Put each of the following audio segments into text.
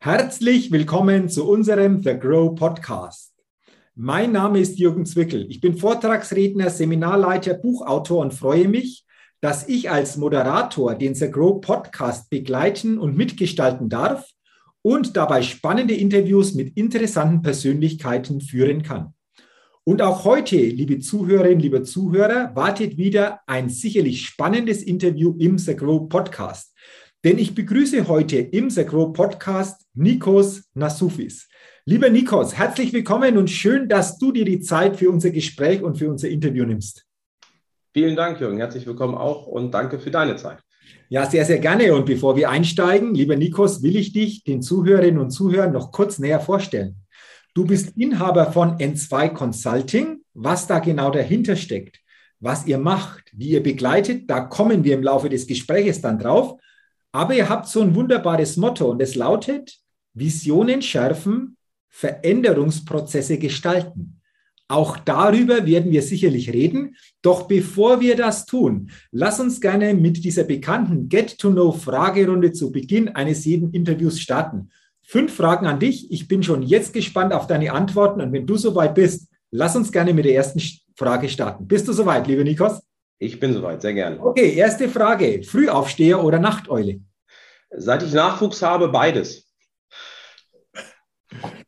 Herzlich willkommen zu unserem The Grow Podcast. Mein Name ist Jürgen Zwickel. Ich bin Vortragsredner, Seminarleiter, Buchautor und freue mich, dass ich als Moderator den The Grow Podcast begleiten und mitgestalten darf und dabei spannende Interviews mit interessanten Persönlichkeiten führen kann. Und auch heute, liebe Zuhörerinnen, liebe Zuhörer, wartet wieder ein sicherlich spannendes Interview im The Grow Podcast. Denn ich begrüße heute im Grow Podcast Nikos Nasufis. Lieber Nikos, herzlich willkommen und schön, dass du dir die Zeit für unser Gespräch und für unser Interview nimmst. Vielen Dank, Jürgen. Herzlich willkommen auch und danke für deine Zeit. Ja, sehr, sehr gerne. Und bevor wir einsteigen, lieber Nikos, will ich dich den Zuhörerinnen und Zuhörern noch kurz näher vorstellen. Du bist Inhaber von N2 Consulting. Was da genau dahinter steckt, was ihr macht, wie ihr begleitet, da kommen wir im Laufe des Gesprächs dann drauf. Aber ihr habt so ein wunderbares Motto und es lautet, Visionen schärfen, Veränderungsprozesse gestalten. Auch darüber werden wir sicherlich reden. Doch bevor wir das tun, lass uns gerne mit dieser bekannten Get-to-Know-Fragerunde zu Beginn eines jeden Interviews starten. Fünf Fragen an dich. Ich bin schon jetzt gespannt auf deine Antworten. Und wenn du soweit bist, lass uns gerne mit der ersten Frage starten. Bist du soweit, lieber Nikos? Ich bin soweit, sehr gerne. Okay, erste Frage. Frühaufsteher oder Nachteule? Seit ich Nachwuchs habe, beides.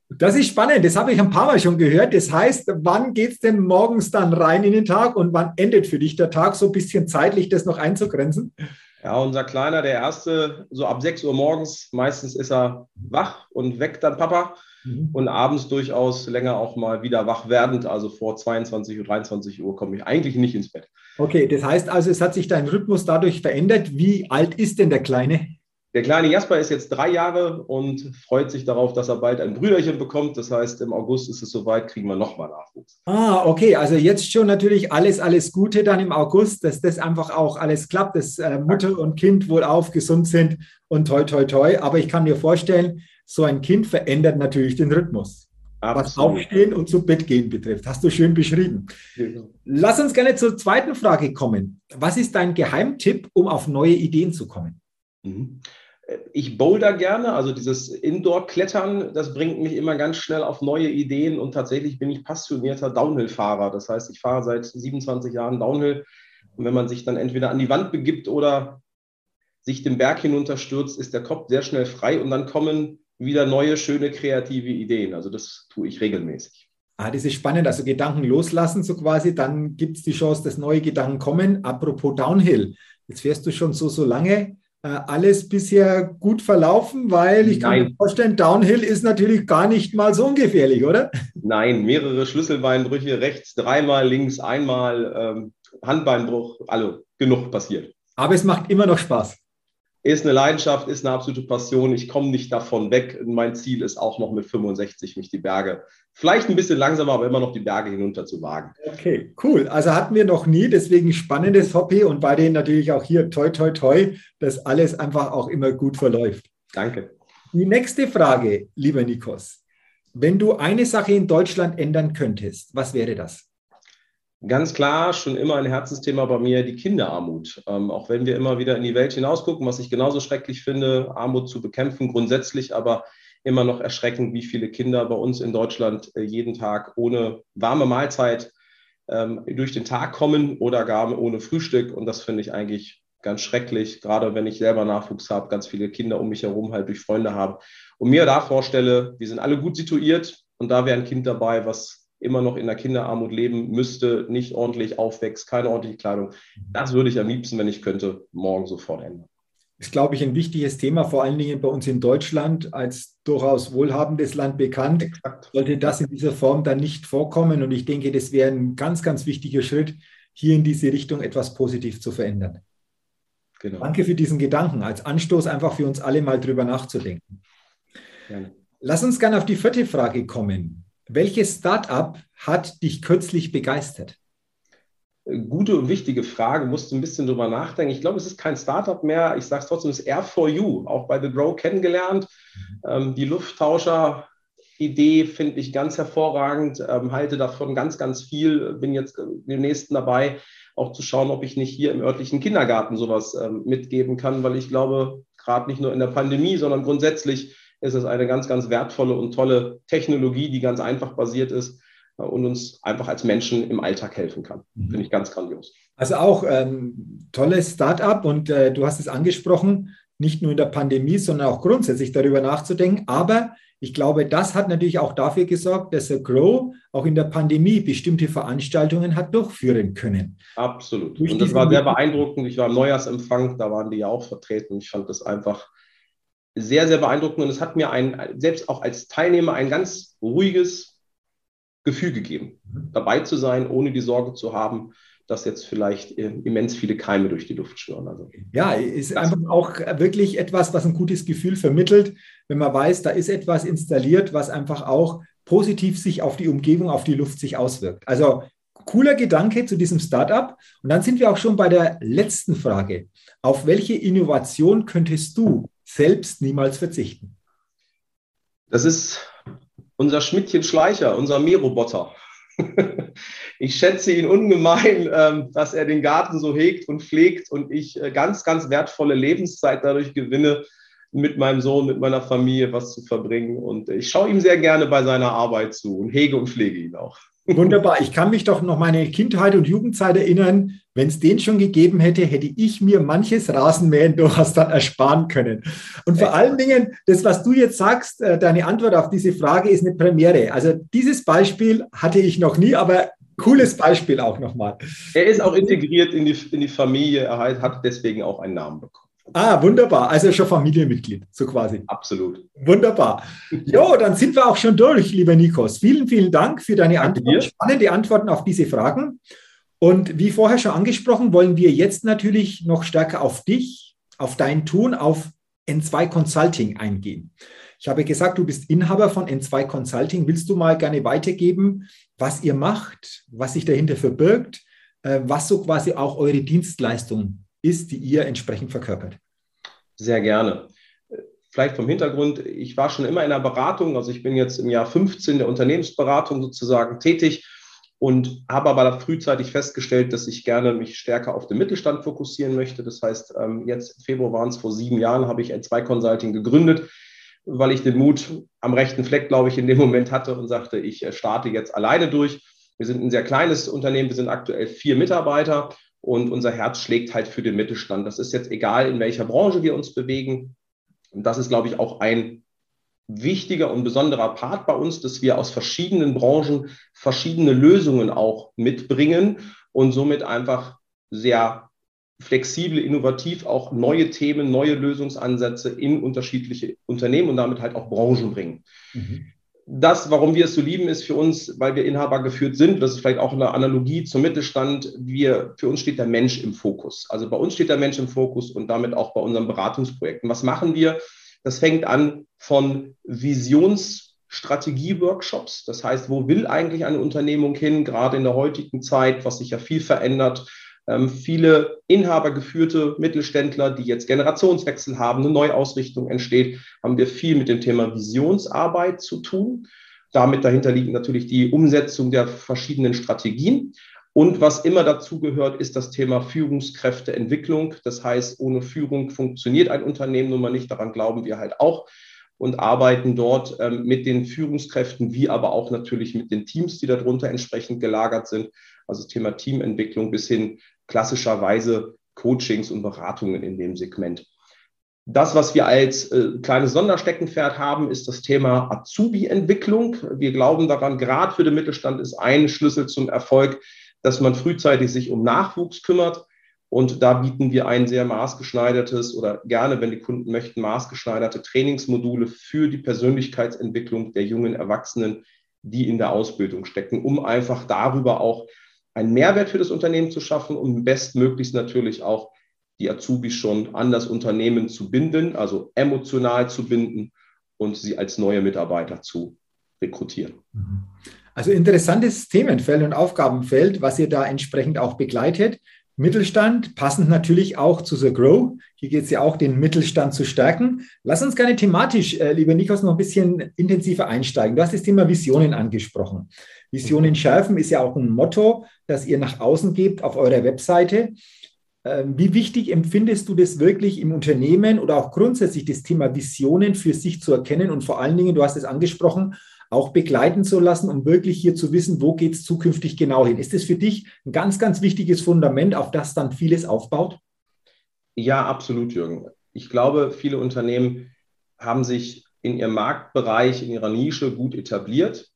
Das ist spannend, das habe ich ein paar Mal schon gehört. Das heißt, wann geht es denn morgens dann rein in den Tag und wann endet für dich der Tag, so ein bisschen zeitlich das noch einzugrenzen? Ja, unser Kleiner, der Erste, so ab 6 Uhr morgens, meistens ist er wach und weckt dann Papa. Mhm. Und abends durchaus länger auch mal wieder wach werdend. Also vor 22 Uhr, 23 Uhr komme ich eigentlich nicht ins Bett. Okay, das heißt also, es hat sich dein Rhythmus dadurch verändert. Wie alt ist denn der Kleine? Der kleine Jasper ist jetzt drei Jahre und freut sich darauf, dass er bald ein Brüderchen bekommt. Das heißt, im August ist es soweit, kriegen wir nochmal Nachwuchs. Ah, okay. Also jetzt schon natürlich alles, alles Gute dann im August, dass das einfach auch alles klappt, dass äh, Mutter und Kind wohl auf gesund sind und toi, toi, toi. Aber ich kann mir vorstellen, so ein Kind verändert natürlich den Rhythmus. Was Aufstehen und zu Bett gehen betrifft. Hast du schön beschrieben. Genau. Lass uns gerne zur zweiten Frage kommen. Was ist dein Geheimtipp, um auf neue Ideen zu kommen? Mhm. Ich boulder gerne, also dieses Indoor-Klettern, das bringt mich immer ganz schnell auf neue Ideen und tatsächlich bin ich passionierter Downhill-Fahrer. Das heißt, ich fahre seit 27 Jahren Downhill und wenn man sich dann entweder an die Wand begibt oder sich den Berg hinunterstürzt, ist der Kopf sehr schnell frei und dann kommen wieder neue, schöne, kreative Ideen. Also das tue ich regelmäßig. Ah, das ist spannend. Also Gedanken loslassen, so quasi, dann gibt es die Chance, dass neue Gedanken kommen. Apropos Downhill, jetzt fährst du schon so, so lange. Äh, alles bisher gut verlaufen, weil ich kann Nein. mir vorstellen, Downhill ist natürlich gar nicht mal so ungefährlich, oder? Nein, mehrere Schlüsselbeinbrüche, rechts dreimal, links einmal, ähm, Handbeinbruch, also genug passiert. Aber es macht immer noch Spaß. Ist eine Leidenschaft, ist eine absolute Passion. Ich komme nicht davon weg. Mein Ziel ist auch noch mit 65 mich die Berge, vielleicht ein bisschen langsamer, aber immer noch die Berge hinunter zu wagen. Okay, cool. Also hatten wir noch nie, deswegen spannendes Hobby und bei denen natürlich auch hier toi, toi, toi, dass alles einfach auch immer gut verläuft. Danke. Die nächste Frage, lieber Nikos. Wenn du eine Sache in Deutschland ändern könntest, was wäre das? Ganz klar, schon immer ein Herzensthema bei mir, die Kinderarmut. Ähm, auch wenn wir immer wieder in die Welt hinausgucken, was ich genauso schrecklich finde, Armut zu bekämpfen grundsätzlich, aber immer noch erschreckend, wie viele Kinder bei uns in Deutschland äh, jeden Tag ohne warme Mahlzeit ähm, durch den Tag kommen oder gar ohne Frühstück. Und das finde ich eigentlich ganz schrecklich, gerade wenn ich selber Nachwuchs habe, ganz viele Kinder um mich herum halt durch Freunde habe. Und mir da vorstelle, wir sind alle gut situiert und da wäre ein Kind dabei, was immer noch in der Kinderarmut leben müsste, nicht ordentlich aufwächst, keine ordentliche Kleidung. Das würde ich am liebsten, wenn ich könnte, morgen sofort ändern. Das ist, glaube ich, ein wichtiges Thema, vor allen Dingen bei uns in Deutschland als durchaus wohlhabendes Land bekannt. Sollte das in dieser Form dann nicht vorkommen. Und ich denke, das wäre ein ganz, ganz wichtiger Schritt, hier in diese Richtung etwas positiv zu verändern. Genau. Danke für diesen Gedanken, als Anstoß einfach für uns alle mal drüber nachzudenken. Gerne. Lass uns gerne auf die vierte Frage kommen. Welches Startup hat dich kürzlich begeistert? Gute und wichtige Frage, musste ein bisschen drüber nachdenken. Ich glaube, es ist kein Startup mehr. Ich sage es trotzdem, es ist R4U, auch bei The Grow kennengelernt. Mhm. die Lufttauscher-Idee finde ich ganz hervorragend, ähm, halte davon ganz, ganz viel. Bin jetzt dem nächsten dabei, auch zu schauen, ob ich nicht hier im örtlichen Kindergarten sowas ähm, mitgeben kann, weil ich glaube, gerade nicht nur in der Pandemie, sondern grundsätzlich ist es eine ganz, ganz wertvolle und tolle Technologie, die ganz einfach basiert ist äh, und uns einfach als Menschen im Alltag helfen kann. Mhm. Finde ich ganz grandios. Also auch ähm, tolles Startup und äh, du hast es angesprochen, nicht nur in der Pandemie, sondern auch grundsätzlich darüber nachzudenken. Aber ich glaube, das hat natürlich auch dafür gesorgt, dass der Grow auch in der Pandemie bestimmte Veranstaltungen hat durchführen können. Absolut. Durch und das war sehr beeindruckend. Ich war im Neujahrsempfang, da waren die ja auch vertreten. Ich fand das einfach sehr, sehr beeindruckend. Und es hat mir ein, selbst auch als Teilnehmer ein ganz ruhiges Gefühl gegeben, mhm. dabei zu sein, ohne die Sorge zu haben, dass jetzt vielleicht äh, immens viele Keime durch die Luft schwirren. Also, ja, ist einfach auch wirklich etwas, was ein gutes Gefühl vermittelt, wenn man weiß, da ist etwas installiert, was einfach auch positiv sich auf die Umgebung, auf die Luft sich auswirkt. Also cooler Gedanke zu diesem Startup. Und dann sind wir auch schon bei der letzten Frage. Auf welche Innovation könntest du selbst niemals verzichten? Das ist unser Schmidtchen Schleicher, unser Mähroboter. ich schätze ihn ungemein, ähm, dass er den Garten so hegt und pflegt und ich äh, ganz, ganz wertvolle Lebenszeit dadurch gewinne, mit meinem Sohn, mit meiner Familie was zu verbringen. Und ich schaue ihm sehr gerne bei seiner Arbeit zu und hege und pflege ihn auch. Wunderbar. Ich kann mich doch noch meine Kindheit und Jugendzeit erinnern. Wenn es den schon gegeben hätte, hätte ich mir manches Rasenmähen durchaus dann ersparen können. Und vor allen Dingen, das, was du jetzt sagst, äh, deine Antwort auf diese Frage ist eine Premiere. Also dieses Beispiel hatte ich noch nie, aber cooles Beispiel auch nochmal. Er ist auch integriert in die, in die Familie, er hat deswegen auch einen Namen bekommen. Ah, wunderbar. Also schon Familienmitglied, so quasi. Absolut. Wunderbar. Jo, dann sind wir auch schon durch, lieber Nikos. Vielen, vielen Dank für deine Antworten, spannende Antworten auf diese Fragen. Und wie vorher schon angesprochen, wollen wir jetzt natürlich noch stärker auf dich, auf dein Tun, auf N2 Consulting eingehen. Ich habe gesagt, du bist Inhaber von N2 Consulting. Willst du mal gerne weitergeben, was ihr macht, was sich dahinter verbirgt, äh, was so quasi auch eure Dienstleistung ist, die ihr entsprechend verkörpert? Sehr gerne. Vielleicht vom Hintergrund, ich war schon immer in der Beratung, also ich bin jetzt im Jahr 15 der Unternehmensberatung sozusagen tätig und habe aber frühzeitig festgestellt, dass ich gerne mich stärker auf den Mittelstand fokussieren möchte. Das heißt, ähm, jetzt im Februar waren es vor sieben Jahren, habe ich N2 Consulting gegründet, weil ich den Mut am rechten Fleck, glaube ich, in dem Moment hatte und sagte, ich äh, starte jetzt alleine durch. Wir sind ein sehr kleines Unternehmen, wir sind aktuell vier Mitarbeiter und unser Herz schlägt halt für den Mittelstand. Das ist jetzt egal, in welcher Branche wir uns bewegen. Und das ist, glaube ich, auch ein wichtiger und besonderer Part bei uns, dass wir aus verschiedenen Branchen verschiedene Lösungen auch mitbringen und somit einfach sehr flexibel, innovativ auch neue Themen, neue Lösungsansätze in unterschiedliche Unternehmen und damit halt auch Branchen bringen. Mhm das, warum wir es so lieben, ist für uns, weil wir Inhaber geführt sind. Das ist vielleicht auch eine Analogie zum Mittelstand. Wir, für uns steht der Mensch im Fokus. Also bei uns steht der Mensch im Fokus und damit auch bei unseren Beratungsprojekten. Was machen wir? Das fängt an von Visionsstrategie-Workshops. Das heißt, wo will eigentlich eine Unternehmung hin, gerade in der heutigen Zeit, was sich ja viel verändert? Ähm, viele inhabergeführte Mittelständler, die jetzt Generationswechsel haben, eine Neuausrichtung entsteht, haben wir viel mit dem Thema Visionsarbeit zu tun. Damit dahinter liegt natürlich die Umsetzung der verschiedenen Strategien. Und was immer dazu gehört, ist das Thema Führungskräfteentwicklung. Das heißt, ohne Führung funktioniert ein Unternehmen nun mal nicht. Daran glauben wir halt auch und arbeiten dort ähm, mit den Führungskräften, wie aber auch natürlich mit den Teams, die darunter entsprechend gelagert sind. Also Thema Teamentwicklung bis hin klassischerweise Coachings und Beratungen in dem Segment. Das, was wir als äh, kleines Sondersteckenpferd haben, ist das Thema Azubi-Entwicklung. Wir glauben daran, gerade für den Mittelstand ist ein Schlüssel zum Erfolg, dass man frühzeitig sich um Nachwuchs kümmert. Und da bieten wir ein sehr maßgeschneidertes oder gerne, wenn die Kunden möchten, maßgeschneiderte Trainingsmodule für die Persönlichkeitsentwicklung der jungen Erwachsenen, die in der Ausbildung stecken, um einfach darüber auch einen Mehrwert für das Unternehmen zu schaffen und bestmöglichst natürlich auch die Azubis schon an das Unternehmen zu binden, also emotional zu binden und sie als neue Mitarbeiter zu rekrutieren. Also interessantes Themenfeld und Aufgabenfeld, was ihr da entsprechend auch begleitet. Mittelstand, passend natürlich auch zu The Grow. Hier geht es ja auch, den Mittelstand zu stärken. Lass uns gerne thematisch, äh, lieber Nikos, noch ein bisschen intensiver einsteigen. Du hast das Thema Visionen angesprochen. Visionen schärfen ist ja auch ein Motto, das ihr nach außen gebt auf eurer Webseite. Ähm, wie wichtig empfindest du das wirklich im Unternehmen oder auch grundsätzlich das Thema Visionen für sich zu erkennen und vor allen Dingen, du hast es angesprochen, auch begleiten zu lassen, um wirklich hier zu wissen, wo geht es zukünftig genau hin? Ist das für dich ein ganz, ganz wichtiges Fundament, auf das dann vieles aufbaut? Ja, absolut, Jürgen. Ich glaube, viele Unternehmen haben sich in ihrem Marktbereich, in ihrer Nische gut etabliert.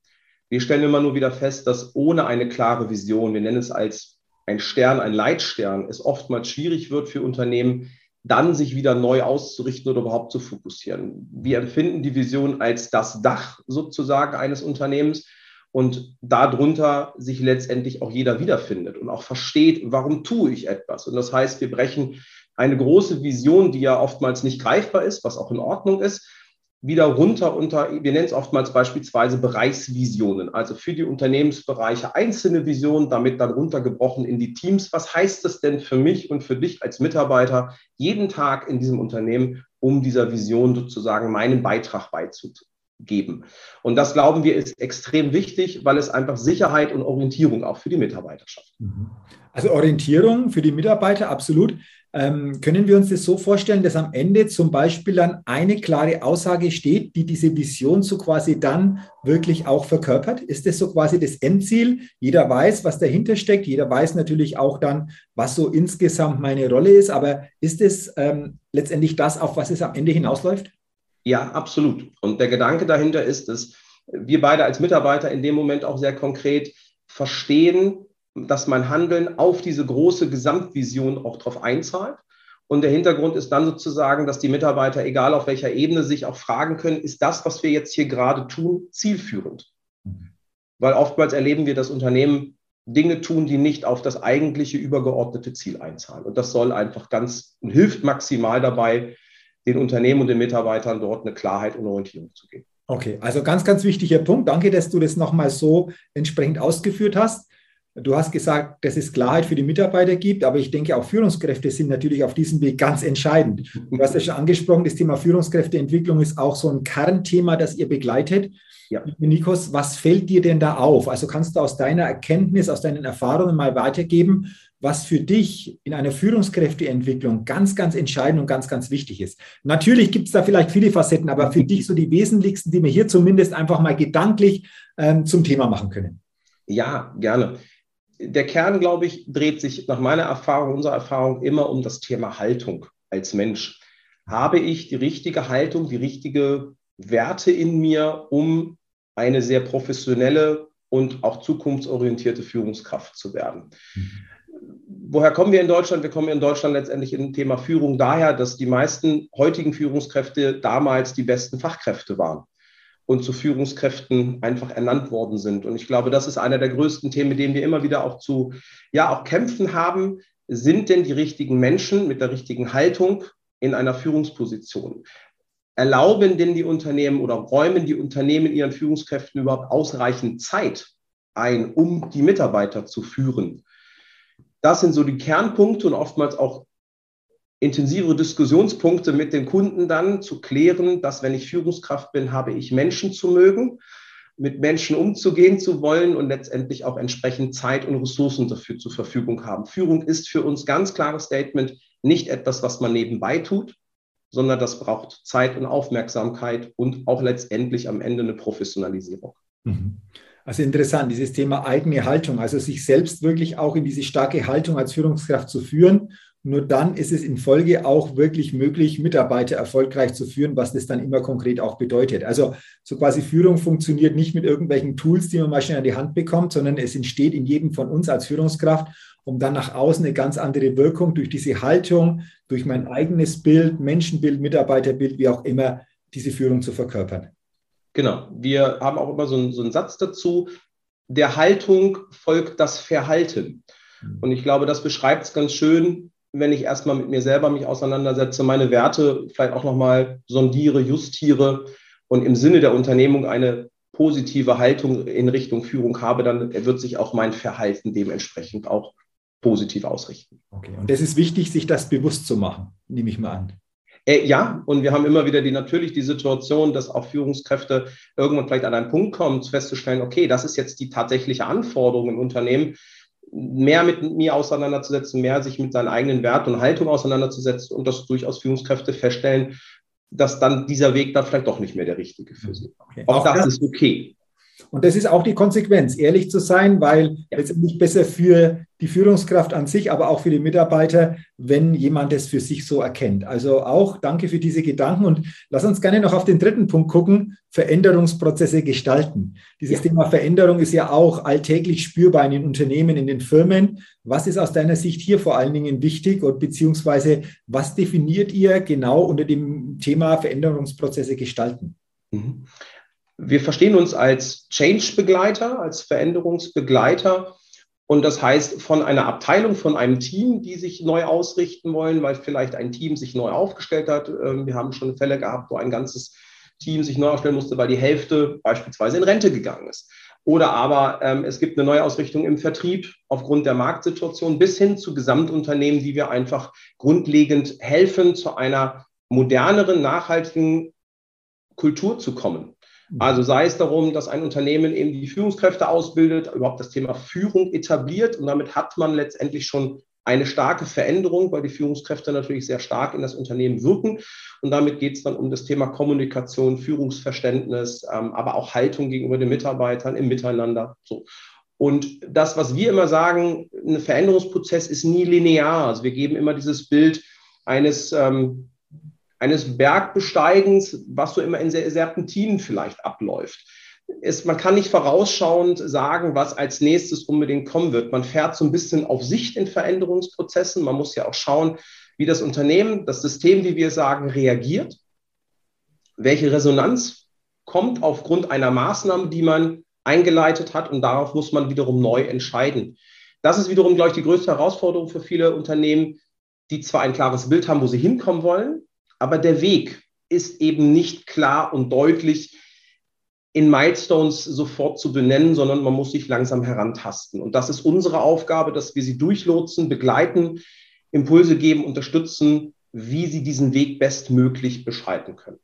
Wir stellen immer nur wieder fest, dass ohne eine klare Vision, wir nennen es als ein Stern, ein Leitstern, es oftmals schwierig wird für Unternehmen, dann sich wieder neu auszurichten oder überhaupt zu fokussieren. Wir empfinden die Vision als das Dach sozusagen eines Unternehmens und darunter sich letztendlich auch jeder wiederfindet und auch versteht, warum tue ich etwas. Und das heißt, wir brechen eine große Vision, die ja oftmals nicht greifbar ist, was auch in Ordnung ist, wieder runter unter, wir nennen es oftmals beispielsweise Bereichsvisionen, also für die Unternehmensbereiche einzelne Visionen, damit dann runtergebrochen in die Teams. Was heißt das denn für mich und für dich als Mitarbeiter jeden Tag in diesem Unternehmen, um dieser Vision sozusagen meinen Beitrag beizugeben? Und das glauben wir ist extrem wichtig, weil es einfach Sicherheit und Orientierung auch für die Mitarbeiter schafft. Mhm. Also Orientierung für die Mitarbeiter, absolut. Ähm, können wir uns das so vorstellen, dass am Ende zum Beispiel dann eine klare Aussage steht, die diese Vision so quasi dann wirklich auch verkörpert? Ist das so quasi das Endziel? Jeder weiß, was dahinter steckt. Jeder weiß natürlich auch dann, was so insgesamt meine Rolle ist. Aber ist es ähm, letztendlich das, auf was es am Ende hinausläuft? Ja, absolut. Und der Gedanke dahinter ist, dass wir beide als Mitarbeiter in dem Moment auch sehr konkret verstehen, dass mein Handeln auf diese große Gesamtvision auch drauf einzahlt. Und der Hintergrund ist dann sozusagen, dass die Mitarbeiter, egal auf welcher Ebene, sich auch fragen können, ist das, was wir jetzt hier gerade tun, zielführend? Weil oftmals erleben wir, dass Unternehmen Dinge tun, die nicht auf das eigentliche übergeordnete Ziel einzahlen. Und das soll einfach ganz und hilft maximal dabei, den Unternehmen und den Mitarbeitern dort eine Klarheit und Orientierung zu geben. Okay, also ganz, ganz wichtiger Punkt. Danke, dass du das nochmal so entsprechend ausgeführt hast. Du hast gesagt, dass es Klarheit für die Mitarbeiter gibt, aber ich denke, auch Führungskräfte sind natürlich auf diesem Weg ganz entscheidend. Du hast ja schon angesprochen, das Thema Führungskräfteentwicklung ist auch so ein Kernthema, das ihr begleitet. Ja. Nikos, was fällt dir denn da auf? Also kannst du aus deiner Erkenntnis, aus deinen Erfahrungen mal weitergeben, was für dich in einer Führungskräfteentwicklung ganz, ganz entscheidend und ganz, ganz wichtig ist. Natürlich gibt es da vielleicht viele Facetten, aber für dich so die wesentlichsten, die wir hier zumindest einfach mal gedanklich ähm, zum Thema machen können. Ja, gerne der Kern, glaube ich, dreht sich nach meiner Erfahrung, unserer Erfahrung immer um das Thema Haltung als Mensch. Habe ich die richtige Haltung, die richtige Werte in mir, um eine sehr professionelle und auch zukunftsorientierte Führungskraft zu werden? Mhm. Woher kommen wir in Deutschland? Wir kommen in Deutschland letztendlich im Thema Führung daher, dass die meisten heutigen Führungskräfte damals die besten Fachkräfte waren und zu Führungskräften einfach ernannt worden sind. Und ich glaube, das ist einer der größten Themen, mit denen wir immer wieder auch zu, ja, auch kämpfen haben. Sind denn die richtigen Menschen mit der richtigen Haltung in einer Führungsposition? Erlauben denn die Unternehmen oder räumen die Unternehmen ihren Führungskräften überhaupt ausreichend Zeit ein, um die Mitarbeiter zu führen? Das sind so die Kernpunkte und oftmals auch intensivere Diskussionspunkte mit den Kunden dann zu klären, dass wenn ich Führungskraft bin, habe ich Menschen zu mögen, mit Menschen umzugehen zu wollen und letztendlich auch entsprechend Zeit und Ressourcen dafür zur Verfügung haben. Führung ist für uns ganz klares Statement, nicht etwas, was man nebenbei tut, sondern das braucht Zeit und Aufmerksamkeit und auch letztendlich am Ende eine Professionalisierung. Mhm. Also interessant, dieses Thema eigene Haltung, also sich selbst wirklich auch in diese starke Haltung als Führungskraft zu führen nur dann ist es in Folge auch wirklich möglich, Mitarbeiter erfolgreich zu führen, was das dann immer konkret auch bedeutet. Also so quasi Führung funktioniert nicht mit irgendwelchen Tools, die man mal schnell an die Hand bekommt, sondern es entsteht in jedem von uns als Führungskraft, um dann nach außen eine ganz andere Wirkung durch diese Haltung, durch mein eigenes Bild, Menschenbild, Mitarbeiterbild, wie auch immer, diese Führung zu verkörpern. Genau. Wir haben auch immer so einen, so einen Satz dazu. Der Haltung folgt das Verhalten. Mhm. Und ich glaube, das beschreibt es ganz schön, wenn ich erstmal mit mir selber mich auseinandersetze, meine Werte vielleicht auch nochmal sondiere, justiere und im Sinne der Unternehmung eine positive Haltung in Richtung Führung habe, dann wird sich auch mein Verhalten dementsprechend auch positiv ausrichten. Okay, und das ist wichtig, sich das bewusst zu machen, nehme ich mal an. Äh, ja, und wir haben immer wieder die natürlich die Situation, dass auch Führungskräfte irgendwann vielleicht an einen Punkt kommen, festzustellen, okay, das ist jetzt die tatsächliche Anforderung im Unternehmen mehr mit mir auseinanderzusetzen, mehr sich mit seinen eigenen Werten und Haltungen auseinanderzusetzen und dass durchaus Führungskräfte feststellen, dass dann dieser Weg dann vielleicht doch nicht mehr der richtige für sie. Okay. Auch, auch das, das ist okay. Und das ist auch die Konsequenz, ehrlich zu sein, weil ja. letztendlich besser für die Führungskraft an sich, aber auch für die Mitarbeiter, wenn jemand es für sich so erkennt. Also auch danke für diese Gedanken und lass uns gerne noch auf den dritten Punkt gucken, Veränderungsprozesse gestalten. Dieses ja. Thema Veränderung ist ja auch alltäglich spürbar in den Unternehmen, in den Firmen. Was ist aus deiner Sicht hier vor allen Dingen wichtig und beziehungsweise was definiert ihr genau unter dem Thema Veränderungsprozesse gestalten? Mhm. Wir verstehen uns als Change-Begleiter, als Veränderungsbegleiter. Und das heißt, von einer Abteilung, von einem Team, die sich neu ausrichten wollen, weil vielleicht ein Team sich neu aufgestellt hat. Ähm, wir haben schon Fälle gehabt, wo ein ganzes Team sich neu aufstellen musste, weil die Hälfte beispielsweise in Rente gegangen ist. Oder aber ähm, es gibt eine Neuausrichtung im Vertrieb aufgrund der Marktsituation bis hin zu Gesamtunternehmen, die wir einfach grundlegend helfen, zu einer moderneren, nachhaltigen Kultur zu kommen. Also sei es darum, dass ein Unternehmen eben die Führungskräfte ausbildet, überhaupt das Thema Führung etabliert und damit hat man letztendlich schon eine starke Veränderung, weil die Führungskräfte natürlich sehr stark in das Unternehmen wirken. Und damit geht es dann um das Thema Kommunikation, Führungsverständnis, ähm, aber auch Haltung gegenüber den Mitarbeitern im Miteinander. So. Und das, was wir immer sagen, ein Veränderungsprozess ist nie linear. Also wir geben immer dieses Bild eines ähm, eines Bergbesteigens, was so immer in Serpentinen vielleicht abläuft. Ist, man kann nicht vorausschauend sagen, was als nächstes unbedingt kommen wird. Man fährt so ein bisschen auf Sicht in Veränderungsprozessen. Man muss ja auch schauen, wie das Unternehmen, das System, wie wir sagen, reagiert, welche Resonanz kommt aufgrund einer Maßnahme, die man eingeleitet hat und darauf muss man wiederum neu entscheiden. Das ist wiederum, glaube ich, die größte Herausforderung für viele Unternehmen, die zwar ein klares Bild haben, wo sie hinkommen wollen, aber der Weg ist eben nicht klar und deutlich in Milestones sofort zu benennen, sondern man muss sich langsam herantasten. Und das ist unsere Aufgabe, dass wir sie durchlotsen, begleiten, Impulse geben, unterstützen, wie sie diesen Weg bestmöglich beschreiten können.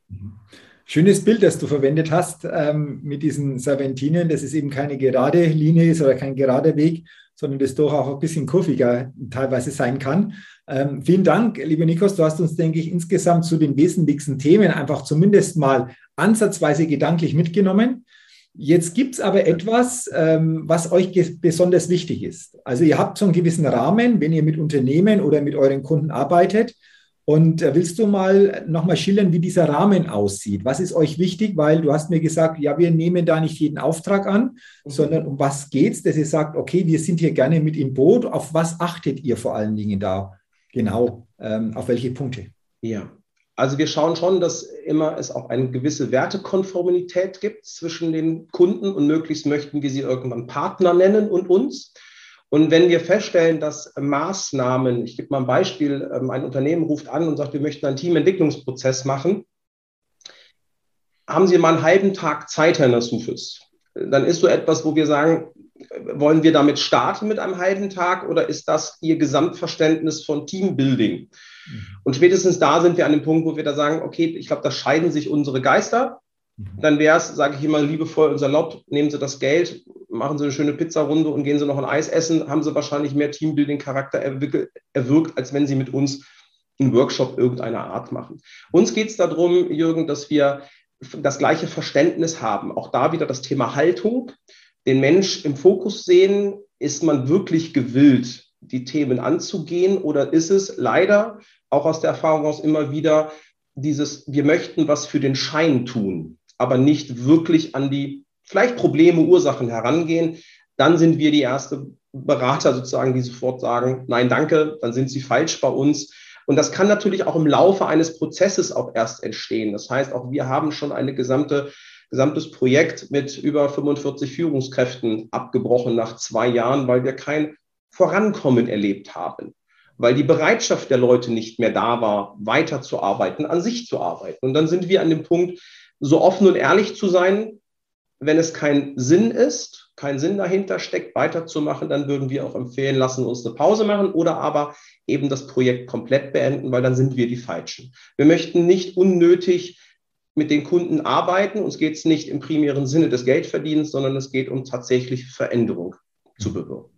Schönes Bild, das du verwendet hast ähm, mit diesen Serpentinen, dass es eben keine gerade Linie ist oder kein gerader Weg, sondern das doch auch ein bisschen kurviger teilweise sein kann. Ähm, vielen Dank, lieber Nikos. Du hast uns, denke ich, insgesamt zu den wesentlichsten Themen einfach zumindest mal ansatzweise gedanklich mitgenommen. Jetzt gibt es aber etwas, ähm, was euch besonders wichtig ist. Also ihr habt so einen gewissen Rahmen, wenn ihr mit Unternehmen oder mit euren Kunden arbeitet. Und äh, willst du mal nochmal schildern, wie dieser Rahmen aussieht? Was ist euch wichtig? Weil du hast mir gesagt, ja, wir nehmen da nicht jeden Auftrag an, mhm. sondern um was geht es, dass ihr sagt, okay, wir sind hier gerne mit im Boot. Auf was achtet ihr vor allen Dingen da? genau ähm, auf welche Punkte? Ja, also wir schauen schon, dass immer es auch eine gewisse Wertekonformität gibt zwischen den Kunden und möglichst möchten wir sie irgendwann Partner nennen und uns. Und wenn wir feststellen, dass Maßnahmen, ich gebe mal ein Beispiel, ähm, ein Unternehmen ruft an und sagt, wir möchten einen Teamentwicklungsprozess machen, haben Sie mal einen halben Tag Zeit, Herr Nasufis. Dann ist so etwas, wo wir sagen, wollen wir damit starten mit einem halben Tag oder ist das Ihr Gesamtverständnis von Teambuilding? Mhm. Und spätestens da sind wir an dem Punkt, wo wir da sagen, okay, ich glaube, da scheiden sich unsere Geister. Mhm. Dann wäre es, sage ich immer liebevoll und salopp, nehmen Sie das Geld, machen Sie eine schöne Pizzarunde und gehen Sie noch ein Eis essen, haben Sie wahrscheinlich mehr Teambuilding-Charakter erwirkt, als wenn Sie mit uns einen Workshop irgendeiner Art machen. Uns geht es darum, Jürgen, dass wir das gleiche Verständnis haben. Auch da wieder das Thema Haltung den Mensch im Fokus sehen, ist man wirklich gewillt, die Themen anzugehen oder ist es leider auch aus der Erfahrung aus immer wieder dieses, wir möchten was für den Schein tun, aber nicht wirklich an die vielleicht Probleme, Ursachen herangehen, dann sind wir die erste Berater sozusagen, die sofort sagen, nein, danke, dann sind sie falsch bei uns. Und das kann natürlich auch im Laufe eines Prozesses auch erst entstehen. Das heißt, auch wir haben schon eine gesamte gesamtes Projekt mit über 45 Führungskräften abgebrochen nach zwei Jahren, weil wir kein Vorankommen erlebt haben, weil die Bereitschaft der Leute nicht mehr da war, weiterzuarbeiten, an sich zu arbeiten. Und dann sind wir an dem Punkt, so offen und ehrlich zu sein, wenn es kein Sinn ist, kein Sinn dahinter steckt, weiterzumachen, dann würden wir auch empfehlen, lassen uns eine Pause machen oder aber eben das Projekt komplett beenden, weil dann sind wir die Falschen. Wir möchten nicht unnötig mit den Kunden arbeiten. Uns geht es nicht im primären Sinne des Geldverdienens, sondern es geht um tatsächlich Veränderung zu bewirken.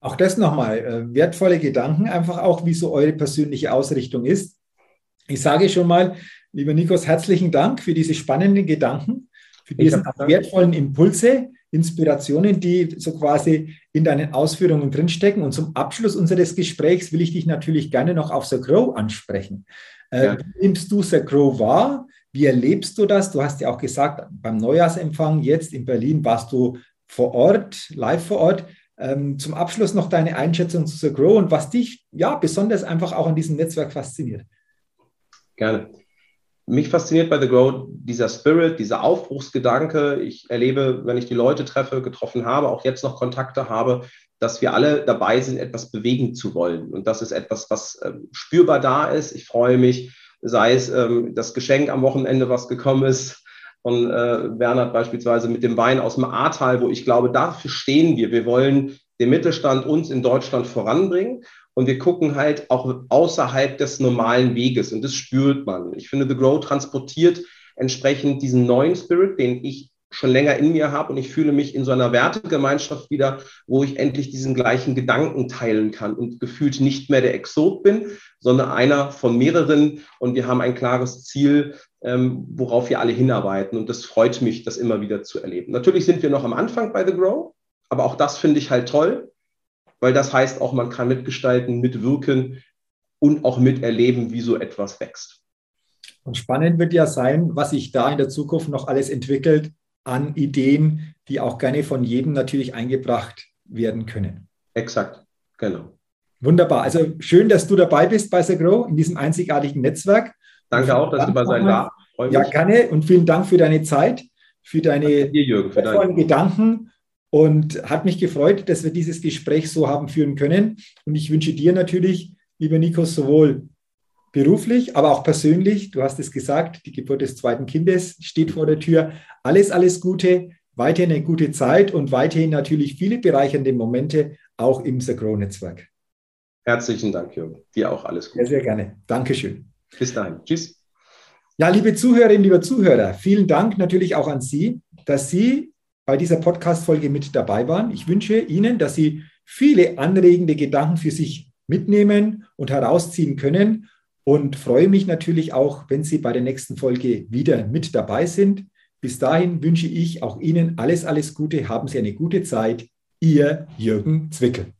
Auch das nochmal, äh, wertvolle Gedanken, einfach auch, wie so eure persönliche Ausrichtung ist. Ich sage schon mal, lieber Nikos, herzlichen Dank für diese spannenden Gedanken, für diese wertvollen Impulse, Inspirationen, die so quasi in deinen Ausführungen drinstecken. Und zum Abschluss unseres Gesprächs will ich dich natürlich gerne noch auf The Grow ansprechen. Äh, ja. Wie nimmst du The Grow wahr? Wie erlebst du das? Du hast ja auch gesagt, beim Neujahrsempfang jetzt in Berlin warst du vor Ort, live vor Ort. Ähm, zum Abschluss noch deine Einschätzung zu The Grow und was dich ja besonders einfach auch an diesem Netzwerk fasziniert. Gerne. Mich fasziniert bei The Grow dieser Spirit, dieser Aufbruchsgedanke. Ich erlebe, wenn ich die Leute treffe, getroffen habe, auch jetzt noch Kontakte habe, dass wir alle dabei sind, etwas bewegen zu wollen. Und das ist etwas, was ähm, spürbar da ist. Ich freue mich, sei es ähm, das Geschenk am Wochenende, was gekommen ist, von äh, Bernhard beispielsweise mit dem Wein aus dem Ahrtal, wo ich glaube, dafür stehen wir. Wir wollen den Mittelstand uns in Deutschland voranbringen und wir gucken halt auch außerhalb des normalen Weges und das spürt man. Ich finde, The Grow transportiert entsprechend diesen neuen Spirit, den ich schon länger in mir habe und ich fühle mich in so einer Wertegemeinschaft wieder, wo ich endlich diesen gleichen Gedanken teilen kann und gefühlt nicht mehr der Exot bin, sondern einer von mehreren und wir haben ein klares Ziel, ähm, worauf wir alle hinarbeiten. Und das freut mich, das immer wieder zu erleben. Natürlich sind wir noch am Anfang bei The Grow, aber auch das finde ich halt toll, weil das heißt auch, man kann mitgestalten, mitwirken und auch miterleben, wie so etwas wächst. Und spannend wird ja sein, was sich da in der Zukunft noch alles entwickelt an Ideen, die auch gerne von jedem natürlich eingebracht werden können. Exakt, genau. Wunderbar. Also schön, dass du dabei bist bei Grow in diesem einzigartigen Netzwerk. Danke auch, dass du dabei sein darf. Ja, gerne und vielen Dank für deine Zeit, für deine dir, Jürgen, für deine Gedanken und hat mich gefreut, dass wir dieses Gespräch so haben führen können. Und ich wünsche dir natürlich, lieber Nikos, sowohl beruflich, aber auch persönlich, du hast es gesagt, die Geburt des zweiten Kindes steht vor der Tür. Alles, alles Gute, weiterhin eine gute Zeit und weiterhin natürlich viele bereichernde Momente auch im The Grow-Netzwerk. Herzlichen Dank, Jürgen. Dir auch alles Gute. Sehr, sehr gerne. Dankeschön. Bis dahin. Tschüss. Ja, liebe Zuhörerinnen, lieber Zuhörer, vielen Dank natürlich auch an Sie, dass Sie bei dieser Podcast-Folge mit dabei waren. Ich wünsche Ihnen, dass Sie viele anregende Gedanken für sich mitnehmen und herausziehen können und freue mich natürlich auch, wenn Sie bei der nächsten Folge wieder mit dabei sind. Bis dahin wünsche ich auch Ihnen alles, alles Gute. Haben Sie eine gute Zeit. Ihr Jürgen Zwickel.